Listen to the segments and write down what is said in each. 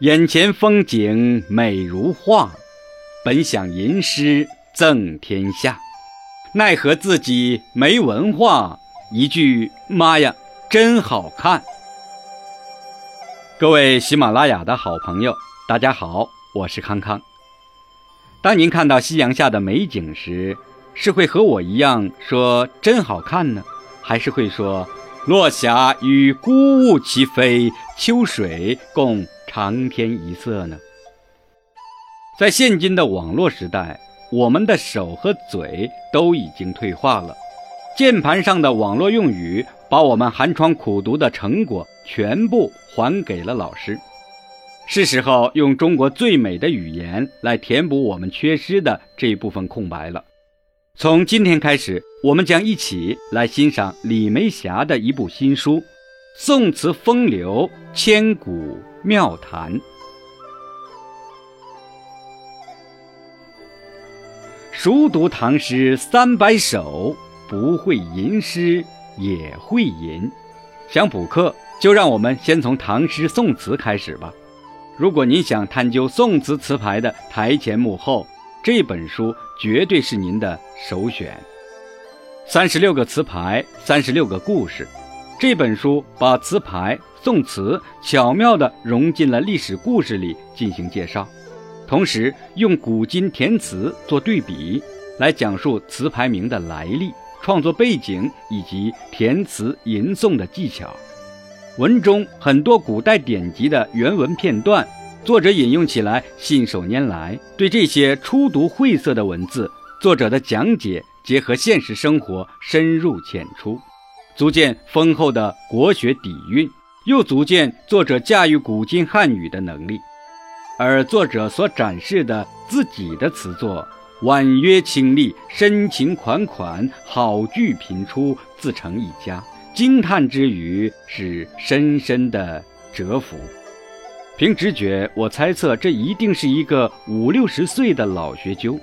眼前风景美如画，本想吟诗赠天下，奈何自己没文化，一句妈呀，真好看！各位喜马拉雅的好朋友，大家好，我是康康。当您看到夕阳下的美景时，是会和我一样说真好看呢，还是会说落霞与孤鹜齐飞，秋水共？长天一色呢？在现今的网络时代，我们的手和嘴都已经退化了。键盘上的网络用语，把我们寒窗苦读的成果全部还给了老师。是时候用中国最美的语言来填补我们缺失的这一部分空白了。从今天开始，我们将一起来欣赏李梅霞的一部新书《宋词风流千古》。妙谈，熟读唐诗三百首，不会吟诗也会吟。想补课，就让我们先从唐诗宋词开始吧。如果您想探究宋词词牌的台前幕后，这本书绝对是您的首选。三十六个词牌，三十六个故事。这本书把词牌。宋词巧妙地融进了历史故事里进行介绍，同时用古今填词做对比，来讲述词牌名的来历、创作背景以及填词吟诵的技巧。文中很多古代典籍的原文片段，作者引用起来信手拈来。对这些初读晦涩的文字，作者的讲解结合现实生活，深入浅出，足见丰厚的国学底蕴。又足见作者驾驭古今汉语的能力，而作者所展示的自己的词作，婉约清丽，深情款款，好句频出，自成一家。惊叹之余，是深深的折服。凭直觉，我猜测这一定是一个五六十岁的老学究，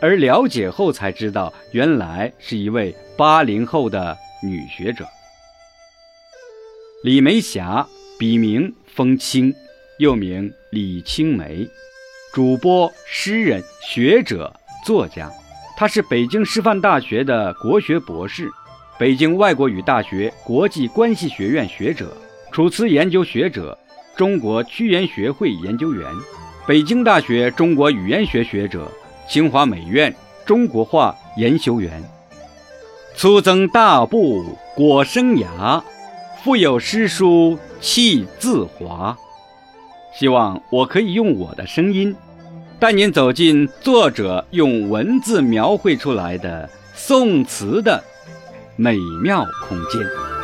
而了解后才知道，原来是一位八零后的女学者。李梅霞，笔名风清，又名李青梅，主播、诗人、学者、作家。她是北京师范大学的国学博士，北京外国语大学国际关系学院学者，楚辞研究学者，中国屈原学会研究员，北京大学中国语言学学者，清华美院中国画研修员。粗增大布裹生涯。腹有诗书气自华，希望我可以用我的声音，带您走进作者用文字描绘出来的宋词的美妙空间。